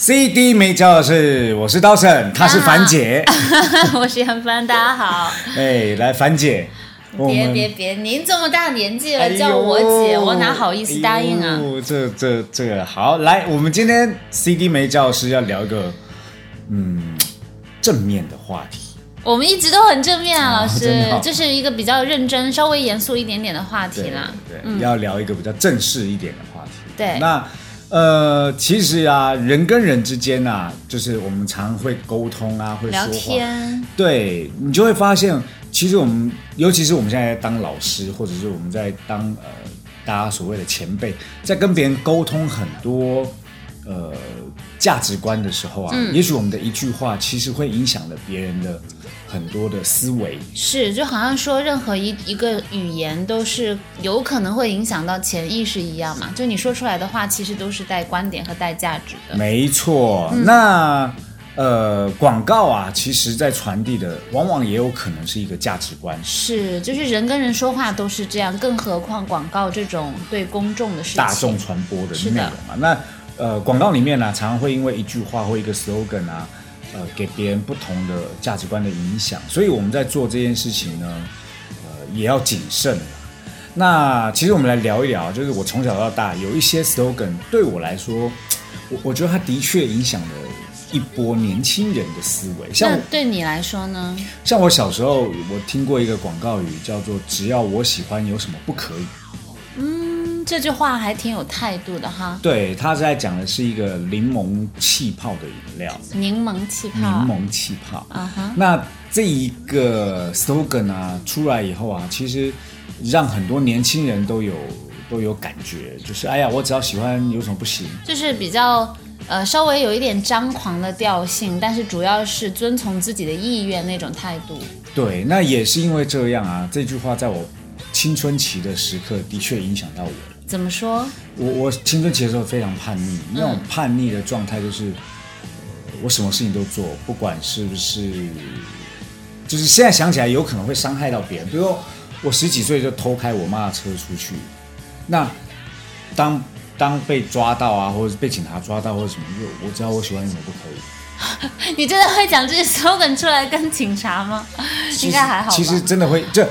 CD 没教的是，我是刀神，她是樊姐。我是杨帆，大家好。哎，来樊姐，别别别，您这么大年纪了，哎叫我姐，我哪好意思答应啊哎？这这这个好，来，我们今天 CD 没教师要聊一个嗯正面的话题。我们一直都很正面啊，老师这是一个比较认真、稍微严肃一点点的话题对啦。对，要聊一个比较正式一点的话题。对那呃，其实啊，人跟人之间啊，就是我们常会沟通啊，会说聊话。天，对你就会发现，其实我们，尤其是我们现在在当老师，或者是我们在当呃大家所谓的前辈，在跟别人沟通很多呃价值观的时候啊，嗯也许我们的一句话，其实会影响了别人的很多的思维。是就好像说任何一一个语言都是有可能会影响到潜意识一样嘛，就你说出来的话，其实都是带观点和带价值的。没错，嗯那呃广告啊，其实在传递的，往往也有可能是一个价值观。是，就是人跟人说话都是这样，更何况广告这种对公众的事情。大众传播的内容嘛。那呃，广告里面呢、常常会因为一句话或一个 slogan 啊，呃，给别人不同的价值观的影响，所以我们在做这件事情呢，呃，也要谨慎。那其实我们来聊一聊，就是我从小到大有一些 slogan 对我来说，我我觉得它的确影响了一波年轻人的思维。像那对你来说呢？像我小时候，我听过一个广告语叫做“只要我喜欢，有什么不可以”。嗯，这句话还挺有态度的哈。对，他在讲的是一个柠檬气泡的饮料，柠檬气泡，柠檬气泡。啊哈，那这一个 slogan 啊出来以后啊，其实让很多年轻人都有都有感觉，就是哎呀，我只要喜欢，有什么不行？就是比较呃稍微有一点张狂的调性，但是主要是遵从自己的意愿那种态度。对，那也是因为这样啊，这句话在我青春期的时刻的确影响到我了。怎么说？我我青春期的时候非常叛逆，那种叛逆的状态就是，呃我什么事情都做，不管是不是，就是现在想起来有可能会伤害到别人。比如说我十几岁就偷开我妈的车出去，那当当被抓到啊，或者是被警察抓到或者什么，就我知道我喜欢什么不可以。你真的会讲这些 slogan 出来跟警察吗？应该还好吧。其实真的会，这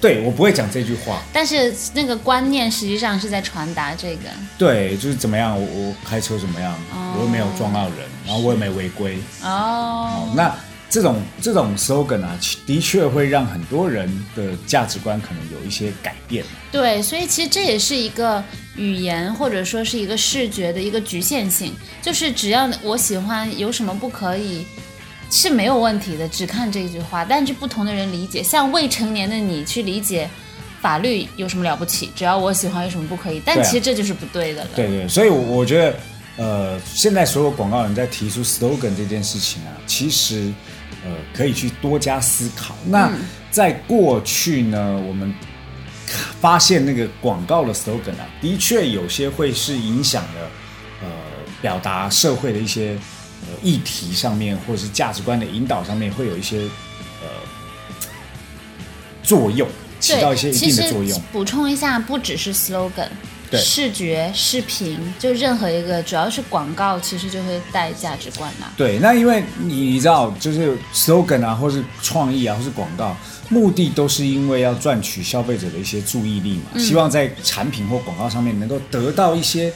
对我不会讲这句话。但是那个观念实际上是在传达这个。对，就是怎么样，我我开车怎么样，我又没有撞到人，然后我也没违规。哦，那这种这种 slogan 啊，的确会让很多人的价值观可能有一些改变。对，所以其实这也是一个语言或者说是一个视觉的一个局限性，就是只要我喜欢，有什么不可以是没有问题的，只看这句话。但是不同的人理解，像未成年的你去理解法律有什么了不起？只要我喜欢，有什么不可以？但其实这就是不对的了。对对，所以我我觉得，呃，现在所有广告人在提出 slogan 这件事情啊，其实呃可以去多加思考。那在过去呢，我们发现那个广告的 slogan 啊，的确有些会是影响了呃表达社会的一些呃议题上面，或者是价值观的引导上面，会有一些呃作用，起到一些，一定的作用。补充一下，不只是 slogan。对视觉、视频，就任何一个，主要是广告，其实就会带价值观呐、对，那因为你你知道，就是 slogan 啊，或是创意啊，或是广告，目的都是因为要赚取消费者的一些注意力嘛，嗯希望在产品或广告上面能够得到一些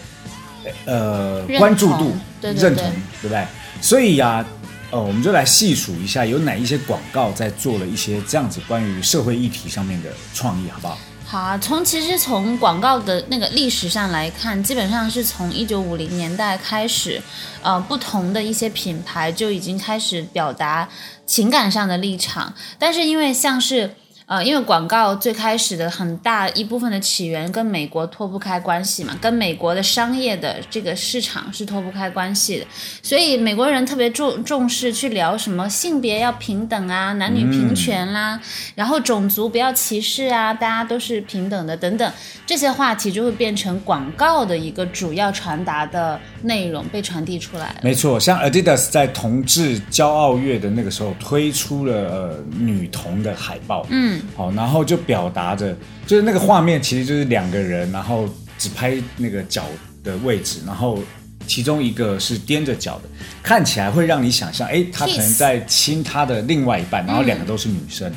呃关注度、对对认同，对对不对？所以呀、呃，我们就来细数一下有哪一些广告在做了一些这样子关于社会议题上面的创意，好不好？好啊，从其实从广告的那个历史上来看，基本上是从一九五零年代开始，呃，不同的一些品牌就已经开始表达情感上的立场。但是因为像是呃，因为广告最开始的很大一部分的起源跟美国脱不开关系嘛，跟美国的商业的这个市场是脱不开关系的，所以美国人特别重重视去聊什么性别要平等啊，男女平权啦，然后种族不要歧视啊，大家都是平等的等等，这些话题就会变成广告的一个主要传达的内容被传递出来。没错，像 Adidas 在同志骄傲月的那个时候推出了呃女童的海报，嗯。好，然后就表达着，就是那个画面其实就是两个人，然后只拍那个脚的位置，然后其中一个是踮着脚的，看起来会让你想象，哎，他可能在亲他的另外一半，然后两个都是女生。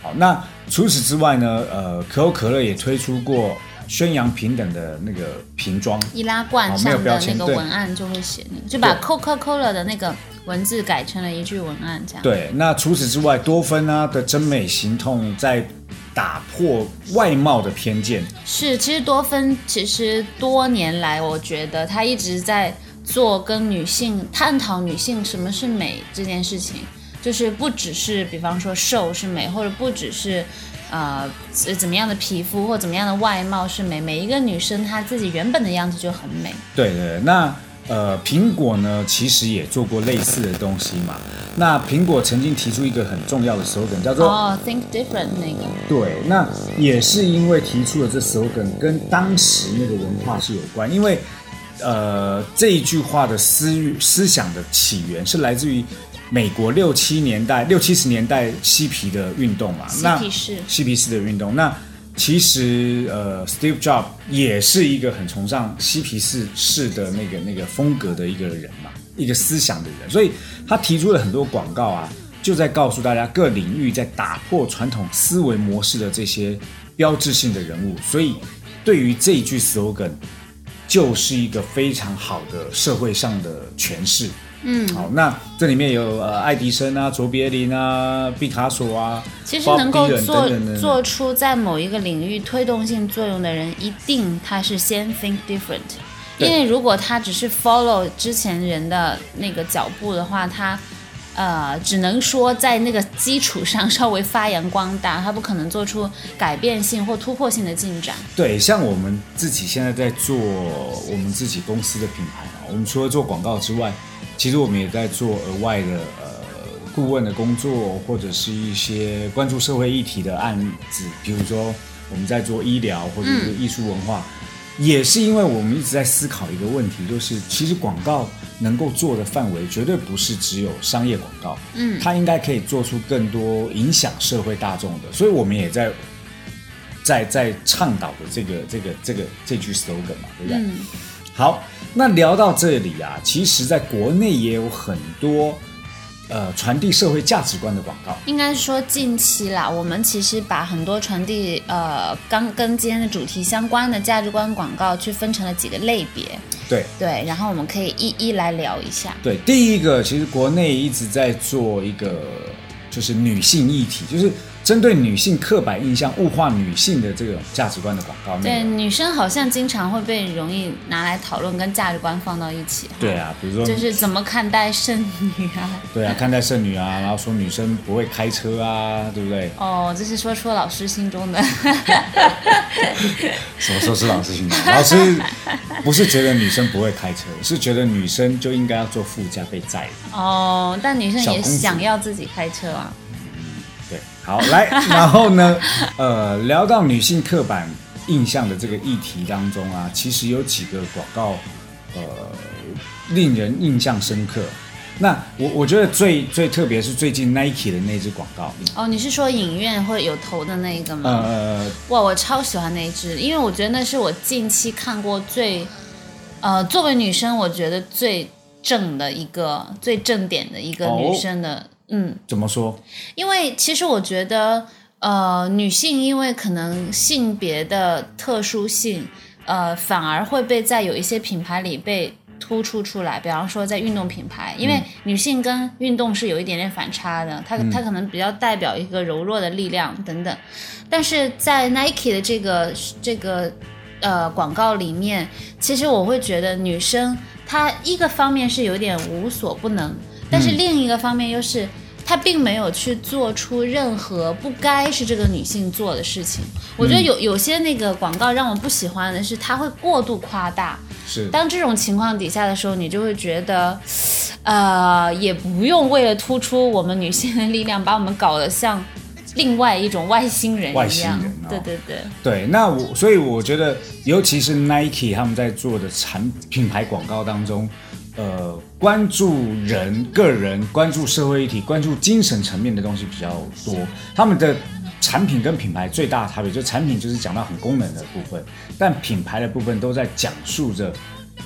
好，那除此之外呢，呃，可口可乐也推出过宣扬平等的那个瓶装，易拉罐上的那个文案就会写那个，就把 Coca-Cola 的那个。文字改成了一句文案，这样。对，那除此之外，多芬啊的真美行动在打破外貌的偏见。是，其实多芬其实多年来，我觉得他一直在做跟女性探讨女性什么是美这件事情，就是不只是比方说瘦是美，或者不只是呃怎么样的皮肤或怎么样的外貌是美，每一个女生她自己原本的样子就很美。对对，那。呃，苹果呢，其实也做过类似的东西嘛。那苹果曾经提出一个很重要的 slogan，叫做哦，Think Different 那个。对，那也是因为提出了这 slogan，跟当时那个文化是有关。因为呃，这一句话的思思想的起源是来自于美国六七年代、六七十年代嬉皮的运动嘛。嬉皮士。嬉皮士的运动，那。其实，呃，Steve Jobs 也是一个很崇尚嬉皮士式的那个那个风格的一个人嘛，一个思想的人，所以他提出了很多广告啊，就在告诉大家各领域在打破传统思维模式的这些标志性的人物，所以对于这一句 slogan，就是一个非常好的社会上的诠释。嗯，好，那这里面有呃爱迪生啊、卓别林啊、毕卡索啊，其实能够做做出在某一个领域推动性作用的人，一定他是先 think different，因为如果他只是 follow 之前人的那个脚步的话，他呃只能说在那个基础上稍微发扬光大，他不可能做出改变性或突破性的进展。对，像我们自己现在在做我们自己公司的品牌啊，我们除了做广告之外。其实我们也在做额外的呃顾问的工作，或者是一些关注社会议题的案子，比如说我们在做医疗或者是艺术文化，也是因为我们一直在思考一个问题，就是其实广告能够做的范围绝对不是只有商业广告，嗯，它应该可以做出更多影响社会大众的，所以我们也在在在倡导的这个这个这个这句 slogan 嘛，对不对？好，那聊到这里啊，其实在国内也有很多呃传递社会价值观的广告。应该说近期啦，我们其实把很多传递呃刚跟今天的主题相关的价值观广告，去分成了几个类别。对对，然后我们可以一一来聊一下。对，第一个其实国内一直在做一个就是女性议题，就是。针对女性刻板印象、物化女性的这种价值观的广告，对女生好像经常会被容易拿来讨论，跟价值观放到一起。对啊，比如说就是怎么看待剩女啊？对啊，看待剩女啊，然后说女生不会开车啊，对不对？哦，这是说出老师心中的。什么时候是老师心中？老师不是觉得女生不会开车，是觉得女生就应该要坐副驾被载。哦，但女生也想要自己开车啊。好，来，然后呢，呃，聊到女性刻板印象的这个议题当中啊，其实有几个广告，呃，令人印象深刻。那我我觉得最最特别是最近 Nike 的那支广告。哦，你是说影院会有投的那一个吗？呃，哇，我超喜欢那一支，因为我觉得那是我近期看过最，呃，作为女生，我觉得最正的一个、最正点的一个女生的。嗯，怎么说？因为其实我觉得，呃，女性因为可能性别的特殊性，呃，反而会被在有一些品牌里被突出出来。比方说，在运动品牌，因为女性跟运动是有一点点反差的，她她可能比较代表一个柔弱的力量等等。但是在 Nike 的这个这个呃广告里面，其实我会觉得女生她一个方面是有点无所不能，但是另一个方面又是。他并没有去做出任何不该是这个女性做的事情。我觉得有有些那个广告让我不喜欢的是，他会过度夸大。是，当这种情况底下的时候，你就会觉得，呃，也不用为了突出我们女性的力量，把我们搞得像另外一种外星人一样。星人哦对对对，对，那我所以我觉得，尤其是 Nike 他们在做的产品牌广告当中，呃，关注人个人、关注社会议题、关注精神层面的东西比较多。他们的产品跟品牌最大的差别，就产品就是讲到很功能的部分，但品牌的部分都在讲述着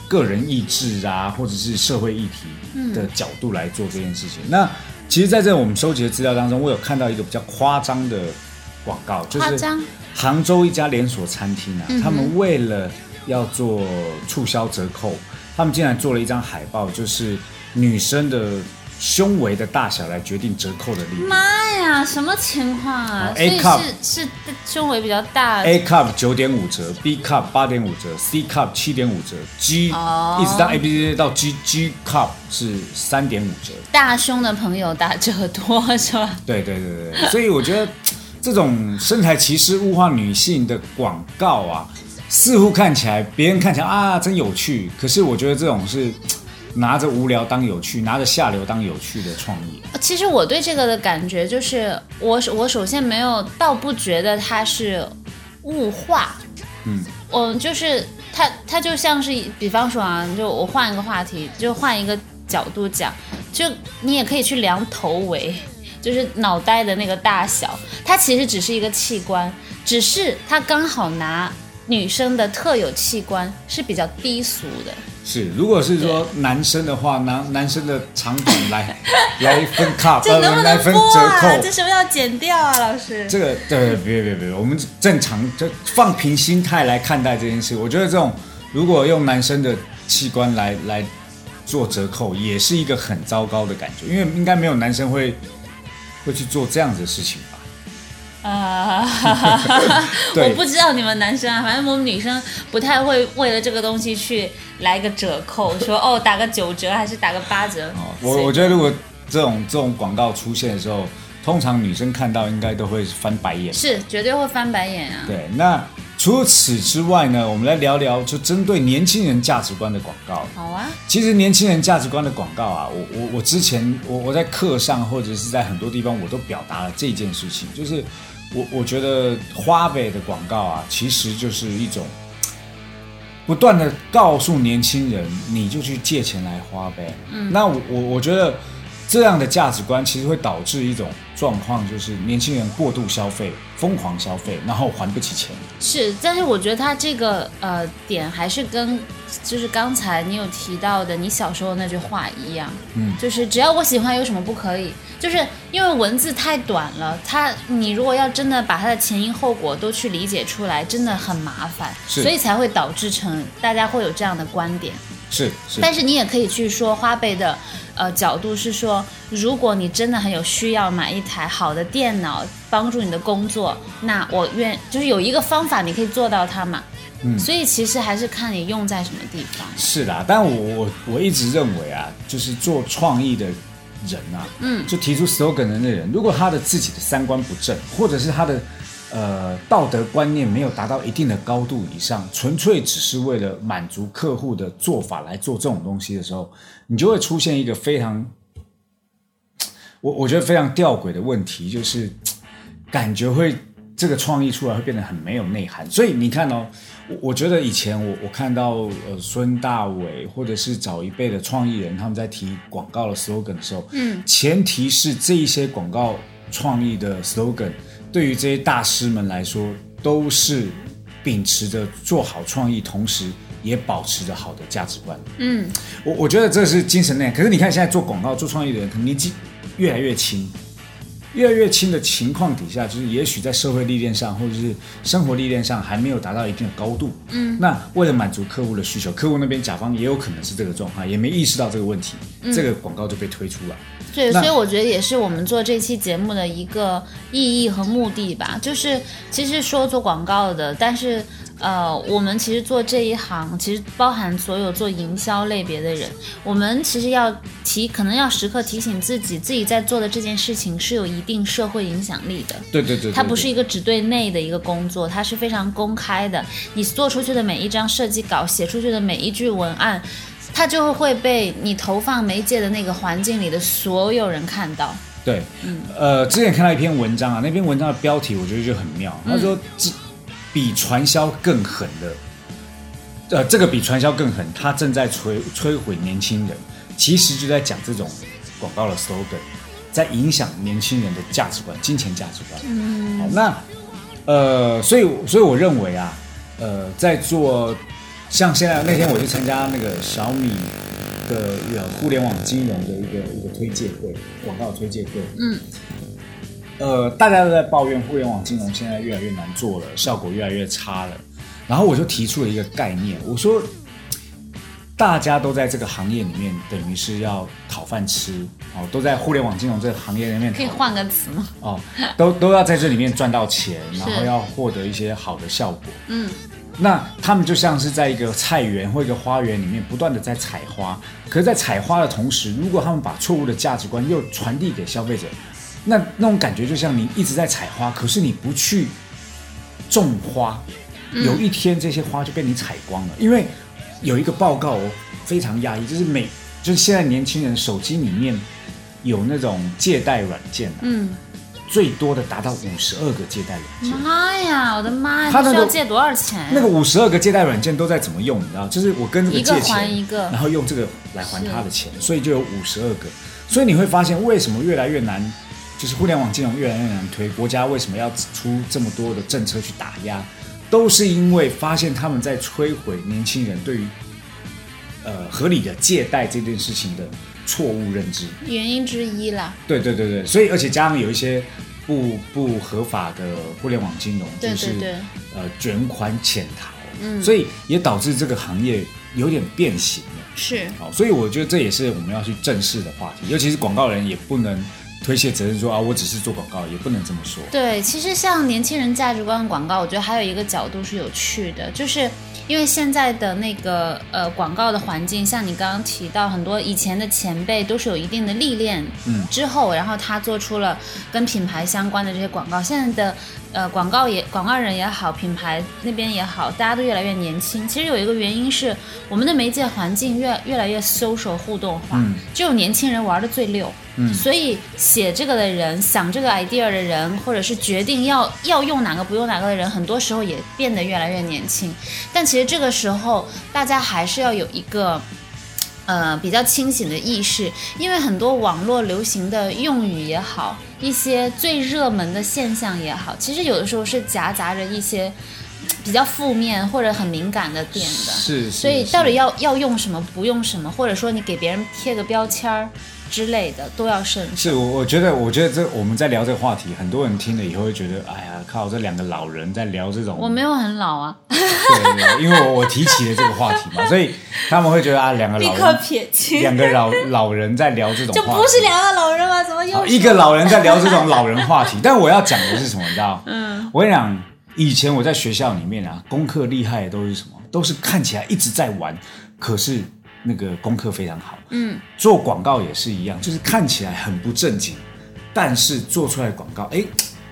个人意志啊，或者是社会议题的角度来做这件事情。那其实，在这我们收集的资料当中，我有看到一个比较夸张的广告，就是杭州一家连锁餐厅啊，他们为了要做促销折扣，他们竟然做了一张海报，就是女生的胸围的大小来决定折扣的力度。妈呀，什么情况啊？A 以 cup 是是胸围比较大 A cup 九点五折，B cup 八点五折，C cup 七点五折，G、哦一直到 A B C 到 G G cup 是三点五折。大胸的朋友打折多是吧？对对对对，所以我觉得这种身材歧视、物化女性的广告啊，似乎看起来别人看起来啊真有趣，可是我觉得这种是拿着无聊当有趣，拿着下流当有趣的创意。其实我对这个的感觉就是，我我首先没有，倒不觉得它是物化，嗯，我就是它它就像是，比方说啊，就我换一个话题，就换一个角度讲，就你也可以去量头围，就是脑袋的那个大小，它其实只是一个器官，只是它刚好拿女生的特有器官是比较低俗的。是，如果是说男生的话，拿男生的长短来 来分 cup，这能不能来分播啊？折扣，这是不是要剪掉啊，老师？这个对，别别别，我们正常就放平心态来看待这件事。我觉得这种如果用男生的器官来来做折扣，也是一个很糟糕的感觉，因为应该没有男生会会去做这样子的事情吧？啊，我不知道你们男生啊，反正我们女生不太会为了这个东西去来个折扣，说哦打个九折还是打个八折。哦，我我觉得如果这种这种广告出现的时候，通常女生看到应该都会翻白眼。是绝对会翻白眼啊。对，那除此之外呢，我们来聊聊就针对年轻人价值观的广告。好啊，其实年轻人价值观的广告啊，我我我之前我我在课上或者是在很多地方我都表达了这件事情，就是我我觉得花呗的广告啊，其实就是一种不断的告诉年轻人，你就去借钱来花呗。嗯，那我我我觉得这样的价值观其实会导致一种状况，就是年轻人过度消费、疯狂消费，然后还不起钱。是，但是我觉得他这个呃点还是跟就是刚才你有提到的你小时候那句话一样，嗯，就是只要我喜欢有什么不可以？就是因为文字太短了，它你如果要真的把它的前因后果都去理解出来，真的很麻烦，是所以才会导致成大家会有这样的观点。是是，但是你也可以去说花呗的呃角度是说，如果你真的很有需要买一台好的电脑帮助你的工作，那我愿就是有一个方法你可以做到它嘛。嗯所以其实还是看你用在什么地方。是的，但我我我一直认为啊，就是做创意的人啊，嗯，就提出 slogan 的那人，如果他的自己的三观不正，或者是他的呃道德观念没有达到一定的高度以上，纯粹只是为了满足客户的做法来做这种东西的时候，你就会出现一个非常，我我觉得非常吊诡的问题，就是感觉会这个创意出来会变得很没有内涵。所以你看哦，我我觉得以前我我看到呃孙大伟或者是早一辈的创意人他们在提广告的 slogan 的时候，嗯，前提是这一些广告创意的 slogan 对于这些大师们来说都是秉持着做好创意，同时也保持着好的价值观。嗯，我我觉得这是精神内。可是你看现在做广告、做创意的人，可能年纪越来越轻，越来越轻的情况底下，就是也许在社会历练上或者是生活历练上还没有达到一定的高度。嗯，那为了满足客户的需求，客户那边甲方也有可能是这个状况，也没意识到这个问题，这个广告就被推出了。对，所以我觉得也是我们做这期节目的一个意义和目的吧。就是其实说做广告的，但是呃，我们其实做这一行，其实包含所有做营销类别的人，我们其实要提，可能要时刻提醒自己，自己在做的这件事情是有一定社会影响力的。对对对，它不是一个只对内的一个工作，它是非常公开的。你做出去的每一张设计稿，写出去的每一句文案，它就会被你投放媒介的那个环境里的所有人看到。对，嗯，呃，之前看到一篇文章啊，那篇文章的标题我觉得就很妙，他说这。比传销更狠的，呃，这个比传销更狠，它正在摧摧毁年轻人，其实就在讲这种广告的 slogan，在影响年轻人的价值观、金钱价值观。嗯，好，那呃，所以所以我认为啊，呃，在做像现在那天我去参加那个小米的互联网金融的一个一个推介会，广告推介会。嗯。呃，大家都在抱怨互联网金融现在越来越难做了，效果越来越差了。然后我就提出了一个概念，我说，大家都在这个行业里面，等于是要讨饭吃哦，都在互联网金融这个行业里面。可以换个词吗？哦，都都要在这里面赚到钱，然后要获得一些好的效果。嗯，那他们就像是在一个菜园或一个花园里面不断的在采花，可是，在采花的同时，如果他们把错误的价值观又传递给消费者。那那种感觉就像你一直在采花，可是你不去种花，有一天这些花就被你采光了。因为有一个报告非常压抑，就是每就是现在年轻人手机里面有那种借贷软件，嗯，最多的达到五十二个借贷软件。妈呀，我的妈呀！他需要借多少钱？那个五十二个借贷软件都在怎么用？你知道，就是我跟这个借钱，一个然后用这个来还他的钱，所以就有五十二个。所以你会发现，为什么越来越难？就是互联网金融越来越难推，国家为什么要出这么多的政策去打压？都是因为发现他们在摧毁年轻人对于呃合理的借贷这件事情的错误认知，原因之一啦。对对对对，所以而且加上有一些不不合法的互联网金融，就是呃卷款潜逃，嗯，所以也导致这个行业有点变形了。是，好，所以我觉得这也是我们要去正视的话题，尤其是广告人也不能。推卸责任说啊，我只是做广告，也不能这么说。对，其实像年轻人价值观的广告，我觉得还有一个角度是有趣的，就是因为现在的那个呃广告的环境，像你刚刚提到，很多以前的前辈都是有一定的历练，嗯，之后然后他做出了跟品牌相关的这些广告。现在的呃广告也广告人也好，品牌那边也好，大家都越来越年轻。其实有一个原因是我们的媒介环境越越来越 social 互动化，只有年轻人玩的最溜。所以写这个的人，想这个 idea 的人，或者是决定要要用哪个不用哪个的人，很多时候也变得越来越年轻。但其实这个时候，大家还是要有一个，呃，比较清醒的意识，因为很多网络流行的用语也好，一些最热门的现象也好，其实有的时候是夹杂着一些 比较负面或者很敏感的点的。是。所以到底要要用什么，不用什么，或者说你给别人贴个标签儿。之类的都要慎重。是，我我觉得，我觉得这我们在聊这个话题，很多人听了以后会觉得，哎呀，靠，这两个老人在聊这种。我没有很老啊。对，因为我我提起了这个话题嘛，所以他们会觉得啊，两个老人撇清，两个老老人在聊这种，就不是两个老人吗？怎么又一个老人在聊这种老人话题？但我要讲的是什么？你知道？嗯，我跟你讲，以前我在学校里面啊，功课厉害的都是什么？都是看起来一直在玩，可是。那个功课非常好，嗯，做广告也是一样，就是看起来很不正经，但是做出来的广告，哎，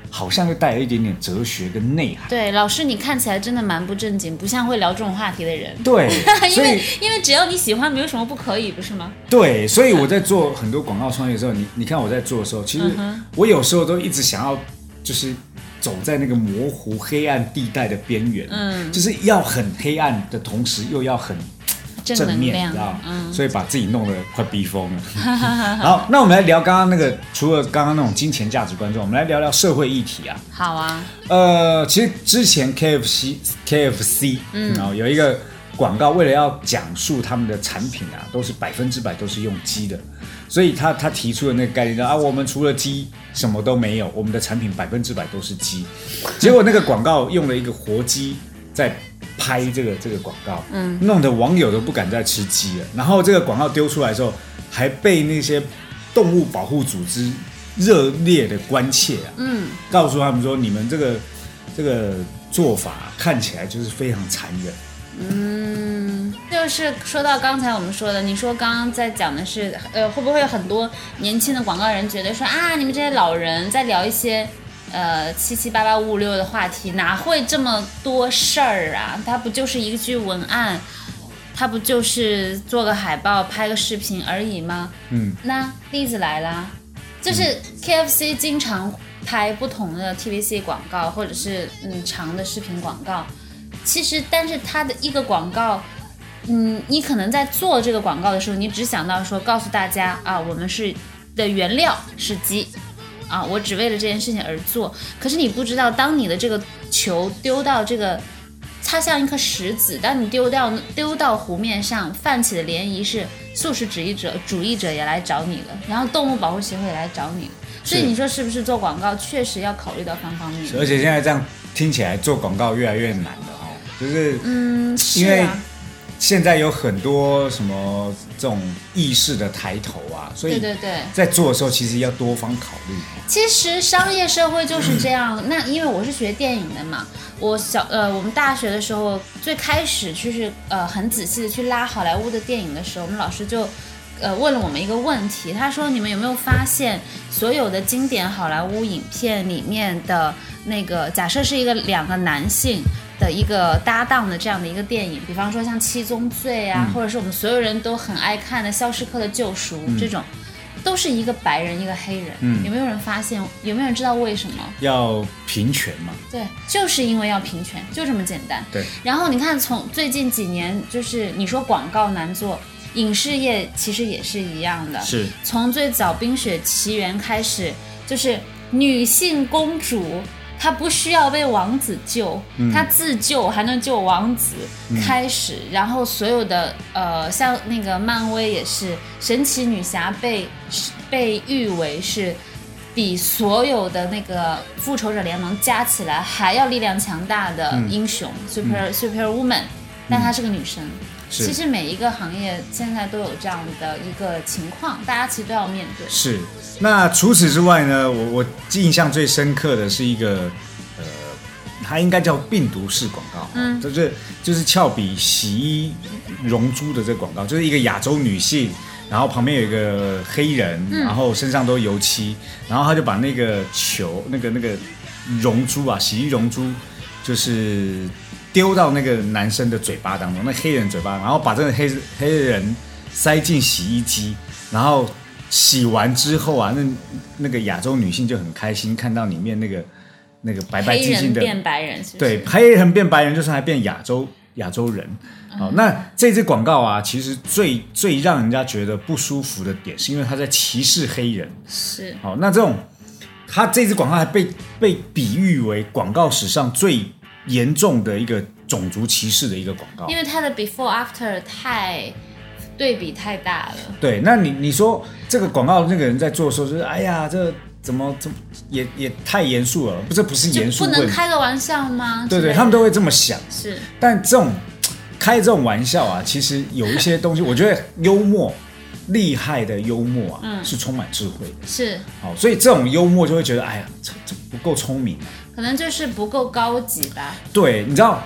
好像又带了一点点哲学跟内涵。对，老师，你看起来真的蛮不正经，不像会聊这种话题的人。对，因为因为只要你喜欢，没有什么不可以，不是吗？对，所以我在做很多广告创业的时候，你你看我在做的时候，其实我有时候都一直想要，就是走在那个模糊黑暗地带的边缘，嗯，就是要很黑暗的同时，又要很。正面，知道所以把自己弄得快逼疯了。好，那我们来聊刚刚那个，除了刚刚那种金钱价值观之外，我们来聊聊社会议题啊。好啊。呃，其实之前 K F C K F C，嗯，然后有一个广告，为了要讲述他们的产品啊，都是百分之百都是用鸡的，所以他他提出的那个概念叫啊，我们除了鸡什么都没有，我们的产品百分之百都是鸡。结果那个广告用了一个活鸡在。拍这个这个广告，嗯，弄得网友都不敢再吃鸡了。然后这个广告丢出来之后，还被那些动物保护组织热烈的关切啊，嗯，告诉他们说，你们这个这个做法看起来就是非常残忍。嗯，就是说到刚才我们说的，你说刚刚在讲的是，呃，会不会有很多年轻的广告人觉得说啊，你们这些老人在聊一些，呃，七七八八五五六的话题，哪会这么多事儿啊？它不就是一句文案，它不就是做个海报、拍个视频而已吗？嗯，那例子来啦，就是 KFC 经常拍不同的 TVC 广告，或者是嗯长的视频广告。其实，但是它的一个广告，嗯，你可能在做这个广告的时候，你只想到说告诉大家啊，我们是的原料是鸡，啊，我只为了这件事情而做。可是你不知道，当你的这个球丢到这个，它像一颗石子，当你丢掉丢到湖面上，泛起的涟漪是素食主义者主义者也来找你了，然后动物保护协会也来找你了。所以你说是不是做广告确实要考虑到方方面面？而且现在这样听起来做广告越来越难了。就是嗯，因为现在有很多什么这种意识的抬头啊，所以对对对，在做的时候其实要多方考虑。其实商业社会就是这样。那因为我是学电影的嘛，我小呃，我们大学的时候最开始就是呃很仔细的去拉好莱坞的电影的时候，我们老师就呃问了我们一个问题，他说你们有没有发现所有的经典好莱坞影片里面的那个假设是一个两个男性。的一个搭档的这样的一个电影，比方说像《七宗罪》啊，或者是我们所有人都很爱看的《肖申克的救赎》这种，都是一个白人一个黑人。嗯，有没有人发现？有没有人知道为什么？要平权嘛？对，就是因为要平权，就这么简单。对。然后你看，从最近几年，就是你说广告难做，影视业其实也是一样的。是。从最早《冰雪奇缘》开始，就是女性公主。他不需要被王子救，他自救还能救王子。开始，然后所有的呃，像那个漫威也是，神奇女侠被被誉为是比所有的那个复仇者联盟加起来还要力量强大的英雄，super super woman，但她是个女生。其实每一个行业现在都有这样的一个情况，大家其实都要面对。是。那除此之外呢？我我印象最深刻的是一个，呃，它应该叫病毒式广告，嗯，就是就是俏比洗衣溶珠的这广告，就是一个亚洲女性，然后旁边有一个黑人，然后身上都油漆，然后他就把那个球，那个那个溶珠啊，洗衣溶珠，就是丢到那个男生的嘴巴当中，那黑人嘴巴，然后把这个黑黑人塞进洗衣机，然后。洗完之后啊，那那个亚洲女性就很开心，看到里面那个那个白白净净的变白人，对，黑人变白人就是还变亚洲亚洲人。好，那这支广告啊，其实最最让人家觉得不舒服的点，是因为他在歧视黑人。是，好，那这种他这支广告还被被比喻为广告史上最严重的一个种族歧视的一个广告，因为它的 before after 太。对比太大了。对，那你你说这个广告那个人在做的时候，就是哎呀，这怎么怎么也也太严肃了，不这不是严肃，不能开个玩笑吗？对对，他们都会这么想。是，但这种开这种玩笑啊，其实有一些东西，我觉得幽默厉害的幽默啊，是充满智慧的。是，好，所以这种幽默就会觉得，哎呀，这这不够聪明，可能就是不够高级吧。对，你知道。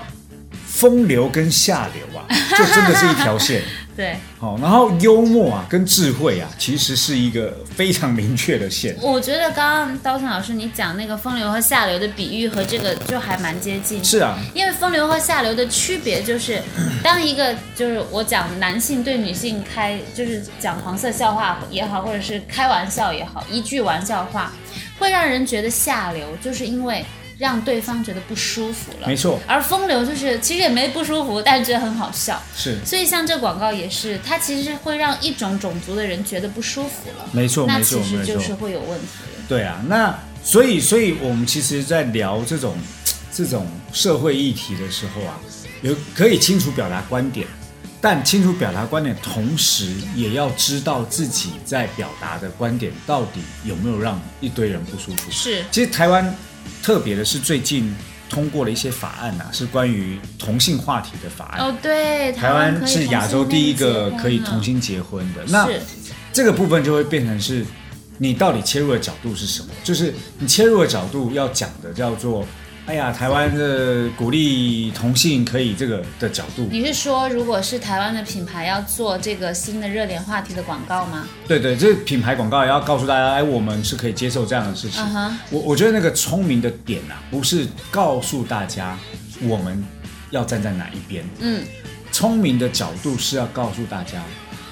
风流跟下流啊，就真的是一条线。对，好，然后幽默啊，跟智慧啊，其实是一个非常明确的线。我觉得刚刚刀森老师你讲那个风流和下流的比喻和这个就还蛮接近。是啊，因为风流和下流的区别就是，当一个就是我讲男性对女性开，就是讲黄色笑话也好，或者是开玩笑也好，一句玩笑话会让人觉得下流，就是因为。让对方觉得不舒服了，没错。而风流就是其实也没不舒服，但是觉得很好笑。是。所以像这广告也是，它其实会让一种种族的人觉得不舒服了。没错，那其实就是会有问题。对啊，那所以所以我们其实，在聊这种这种社会议题的时候啊，有可以清楚表达观点，但清楚表达观点，同时也要知道自己在表达的观点到底有没有让一堆人不舒服。是。其实台湾。特别的是，最近通过了一些法案呐，是关于同性话题的法案。哦，对，台湾是亚洲第一个可以同性结婚的。那这个部分就会变成是，你到底切入的角度是什么？就是你切入的角度要讲的叫做，哎呀，台湾的鼓励同性可以这个的角度，你是说，如果是台湾的品牌要做这个新的热点话题的广告吗？对对，这品牌广告也要告诉大家，哎，我们是可以接受这样的事情。嗯哼我我觉得那个聪明的点啊，不是告诉大家我们要站在哪一边，嗯，聪明的角度是要告诉大家，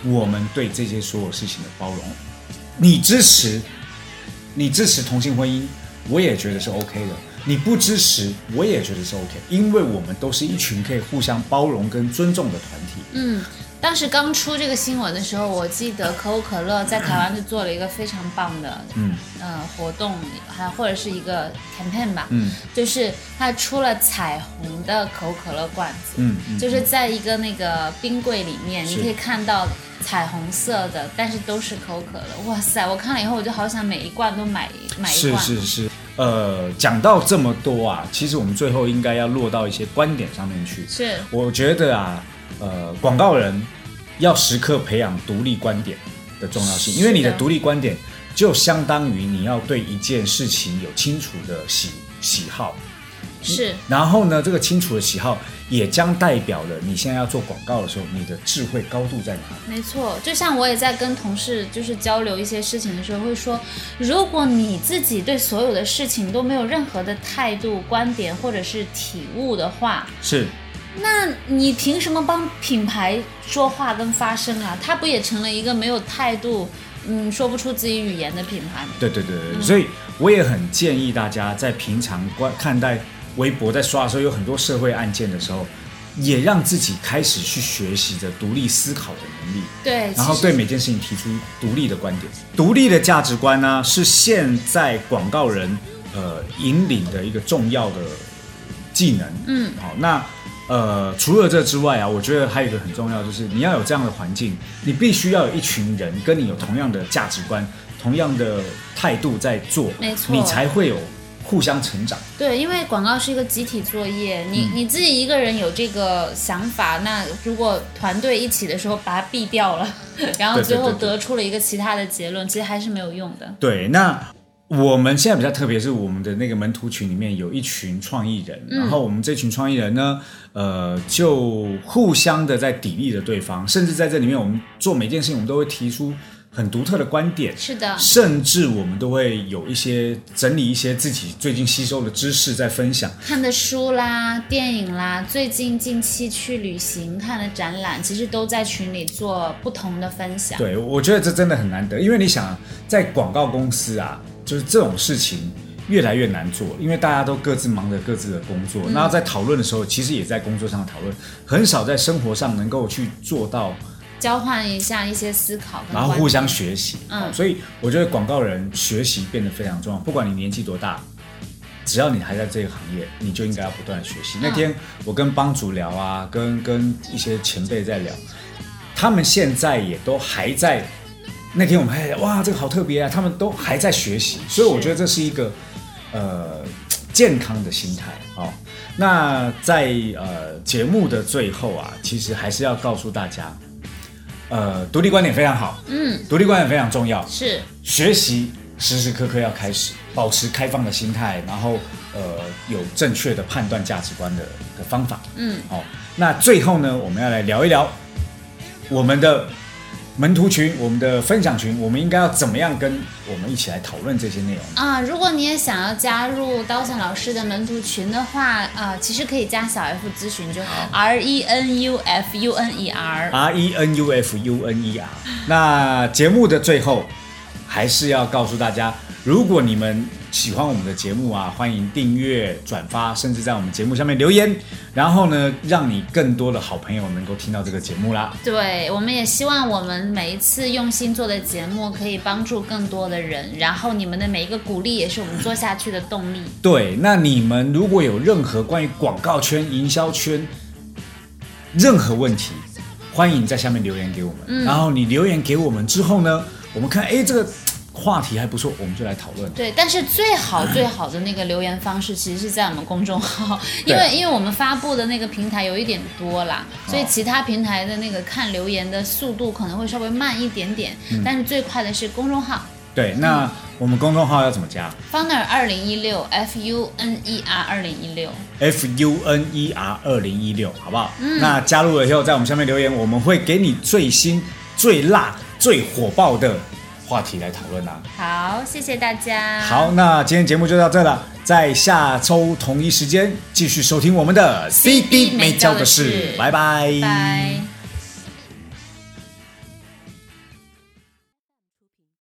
我们对这些所有事情的包容。你支持，你支持同性婚姻，我也觉得是 OK 的。你不支持，我也觉得是 OK，因为我们都是一群可以互相包容跟尊重的团体。嗯，当时刚出这个新闻的时候，我记得可口可乐在台湾就做了一个非常棒的，嗯呃，活动，还或者是一个 campaign 吧，嗯就是它出了彩虹的可口可乐罐子，嗯嗯，就是在一个那个冰柜里面，你可以看到彩虹色的，但是都是可口可乐。哇塞！我看了以后，我就好想每一罐都买买一罐是罐。是是，呃，讲到这么多啊，其实我们最后应该要落到一些观点上面去。是。我觉得啊，呃，广告人要时刻培养独立观点的重要性，因为你的独立观点就相当于你要对一件事情有清楚的喜喜好，是，然后呢，这个清楚的喜好也将代表了你现在要做广告的时候，你的智慧高度在哪里。没错。就像我也在跟同事就是交流一些事情的时候，会说，如果你自己对所有的事情都没有任何的态度、观点或者是体悟的话，是，那你凭什么帮品牌说话跟发声啊？它不也成了一个没有态度，嗯，说不出自己语言的品牌吗？对对对对，所以我也很建议大家在平常观看待微博在刷的时候，有很多社会案件的时候，也让自己开始去学习着独立思考的能力，对，然后对每件事情提出独立的观点。独立的价值观呢，是现在广告人呃引领的一个重要的技能。嗯，好，那呃，除了这之外啊，我觉得还有一个很重要，就是你要有这样的环境，你必须要有一群人跟你有同样的价值观、同样的态度在做，没错你才会有互相成长。对，因为广告是一个集体作业，嗯你你自己一个人有这个想法，那如果团队一起的时候把它毙掉了，然后最后得出了一个其他的结论，其实还是没有用的。对，那我们现在比较特别，是我们的那个门徒群里面有一群创意人，然后我们这群创意人呢，呃，就互相的在砥砺着对方，甚至在这里面，我们做每件事情，我们都会提出很独特的观点。是的，甚至我们都会有一些整理一些自己最近吸收的知识在分享。看的书啦、电影啦，最近近期去旅行看的展览，其实都在群里做不同的分享。对，我觉得这真的很难得，因为你想，在广告公司啊，就是这种事情越来越难做，因为大家都各自忙着各自的工作，嗯那、在讨论的时候，其实也在工作上的讨论，很少在生活上能够去做到，交换一下一些思考然后互相学习。嗯哦所以我觉得广告人学习变得非常重要，不管你年纪多大。只要你还在这个行业，你就应该要不断的学习。那天我跟帮主聊啊，跟跟一些前辈在聊，他们现在也都还在。那天我们还哇，这个好特别啊！他们都还在学习，所以我觉得这是一个呃健康的心态哦。那在呃节目的最后啊，其实还是要告诉大家，呃，独立观点非常好，嗯，独立观点非常重要，是。学习时时刻刻要开始，保持开放的心态，然后呃有正确的判断价值观的的方法。嗯，好、那最后呢，我们要来聊一聊我们的门徒群，我们的分享群，我们应该要怎么样跟我们一起来讨论这些内容？啊，如果你也想要加入刀森老师的门徒群的话，啊，其实可以加小 F 咨询就好，R E N U F U N E R。R E N U F U N E R。那节目的最后，还是要告诉大家，如果你们喜欢我们的节目啊，欢迎订阅、转发，甚至在我们节目下面留言，然后呢，让你更多的好朋友能够听到这个节目啦。对，我们也希望我们每一次用心做的节目可以帮助更多的人，然后你们的每一个鼓励也是我们做下去的动力。对，那你们如果有任何关于广告圈、营销圈任何问题，欢迎在下面留言给我们。然后你留言给我们之后呢，我们看，哎，这个话题还不错，我们就来讨论。对，但是最好最好的那个留言方式，其实是在我们公众号，因为因为我们发布的那个平台有一点多啦，所以其他平台的那个看留言的速度可能会稍微慢一点点，但是最快的是公众号。对，那我们公众号要怎么加 Funer 二零一六 F U N E R 二零一六，？F U N E R 二零一六，好不好？那加入了以后，在我们下面留言，我们会给你最新、最辣、最火爆的话题来讨论啦。好，谢谢大家。好，那今天节目就到这了，在下周同一时间继续收听我们的 CD 没教的事，拜拜。拜。